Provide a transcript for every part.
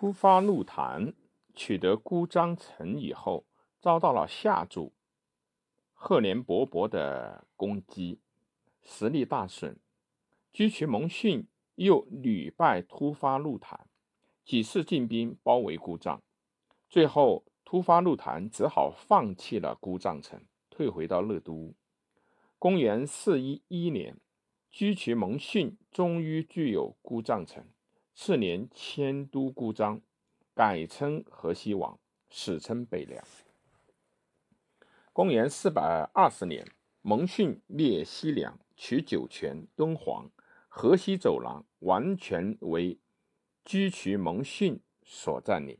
突发路坛取得姑臧城以后，遭到了夏主赫连勃勃的攻击，实力大损。居渠蒙逊又屡败突发路坛，几次进兵包围姑臧，最后突发路坛只好放弃了姑臧城，退回到乐都。公元四一一年，居渠蒙逊终于具有姑臧城。次年迁都姑臧，改称河西王，史称北凉。公元四百二十年，蒙逊灭西凉，取酒泉、敦煌、河西走廊，完全为居渠蒙逊所占领。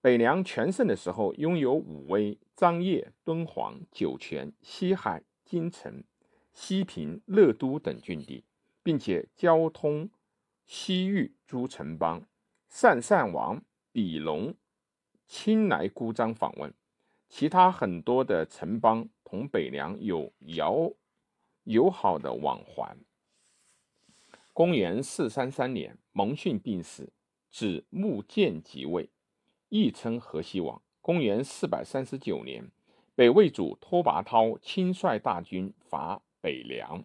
北凉全盛的时候，拥有武威、张掖、敦煌、酒泉、西海。京城、西平、乐都等郡地，并且交通西域诸城邦。鄯善王比隆亲来姑臧访问，其他很多的城邦同北凉有友友好的往还。公元四三三年，蒙逊病死，子穆建即位，亦称河西王。公元四百三十九年。北魏主拓跋焘亲率大军伐北凉，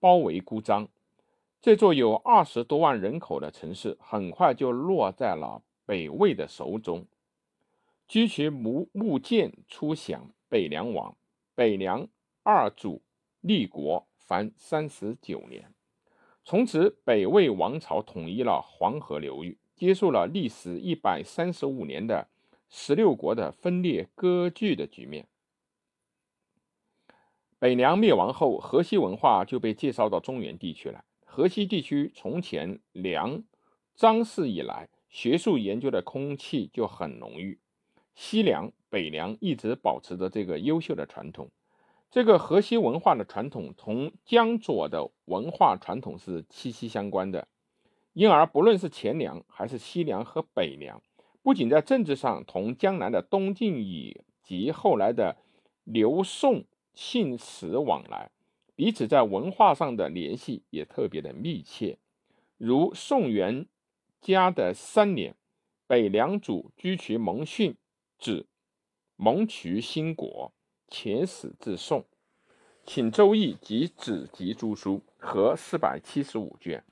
包围姑臧。这座有二十多万人口的城市，很快就落在了北魏的手中。居渠穆穆建出享北凉王，北凉二主立国凡三十九年。从此，北魏王朝统一了黄河流域，结束了历时一百三十五年的十六国的分裂割据的局面。北凉灭亡后，河西文化就被介绍到中原地区来。河西地区从前梁、张氏以来，学术研究的空气就很浓郁。西凉、北凉一直保持着这个优秀的传统。这个河西文化的传统同江左的文化传统是息息相关的，因而不论是前凉还是西凉和北凉，不仅在政治上同江南的东晋以及后来的刘宋。信使往来，彼此在文化上的联系也特别的密切。如宋元嘉的三年，北凉主居渠蒙逊指蒙渠兴国，遣使至宋，请周易及子集诸书合四百七十五卷。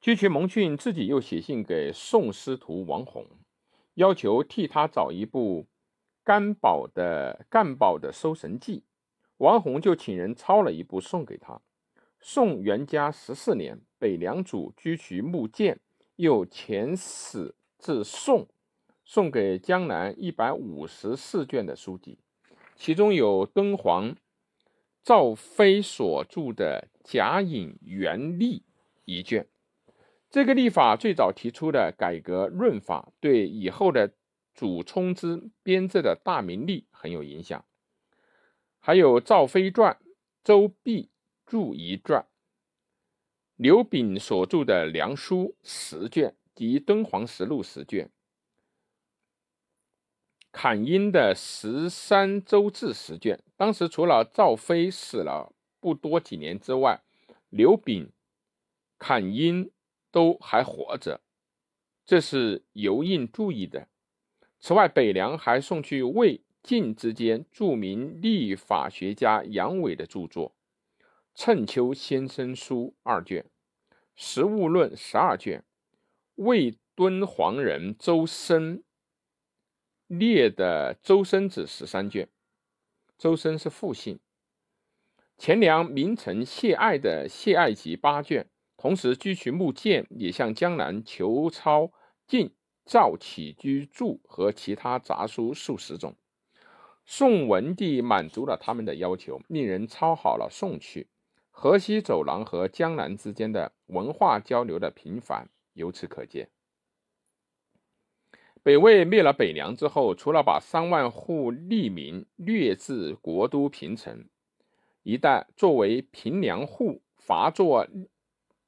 居渠蒙逊自己又写信给宋师徒王弘，要求替他找一部。干宝的干宝的《搜神记》，王弘就请人抄了一部送给他。宋元嘉十四年，北凉主居渠穆建又遣使至宋，送给江南一百五十四卷的书籍，其中有敦煌赵飞所著的《甲寅元历》一卷。这个历法最早提出的改革润法，对以后的。祖冲之编制的大明历很有影响，还有赵飞传、周弼著一传、刘炳所著的梁书十卷及敦煌实录十卷、坎英的十三周志十卷。当时除了赵飞死了不多几年之外，刘炳、坎英都还活着，这是尤印注意的。此外，北凉还送去魏晋之间著名历法学家杨伟的著作《称丘先生书》二卷，《实物论》十二卷，魏敦煌人周深列的《周生子》十三卷。周深是复姓。前凉名臣谢爱的《谢爱集》八卷。同时，居渠木建也向江南求抄晋。赵起居注和其他杂书数十种，宋文帝满足了他们的要求，命人抄好了送去。河西走廊和江南之间的文化交流的频繁，由此可见。北魏灭了北凉之后，除了把三万户吏民掠至国都平城一带作为平凉户、罚作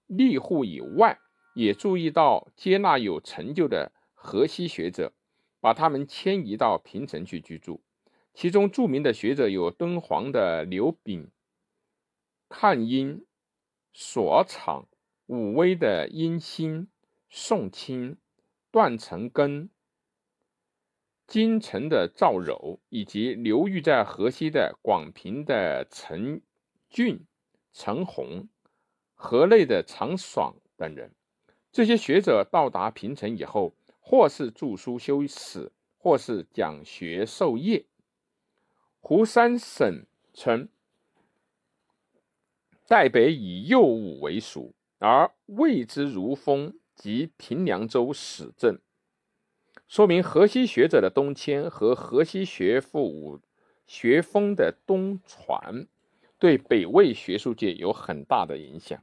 吏户以外，也注意到接纳有成就的。河西学者把他们迁移到平城去居住，其中著名的学者有敦煌的刘炳、看英、索敞、武威的殷兴、宋清、段成根、京城的赵柔，以及流寓在河西的广平的陈俊、陈洪、河内的常爽等人。这些学者到达平城以后，或是著书修史，或是讲学授业。湖山省称，代北以右武为属，而谓之如风及平凉州史政，说明河西学者的东迁和河西学府武学风的东传，对北魏学术界有很大的影响。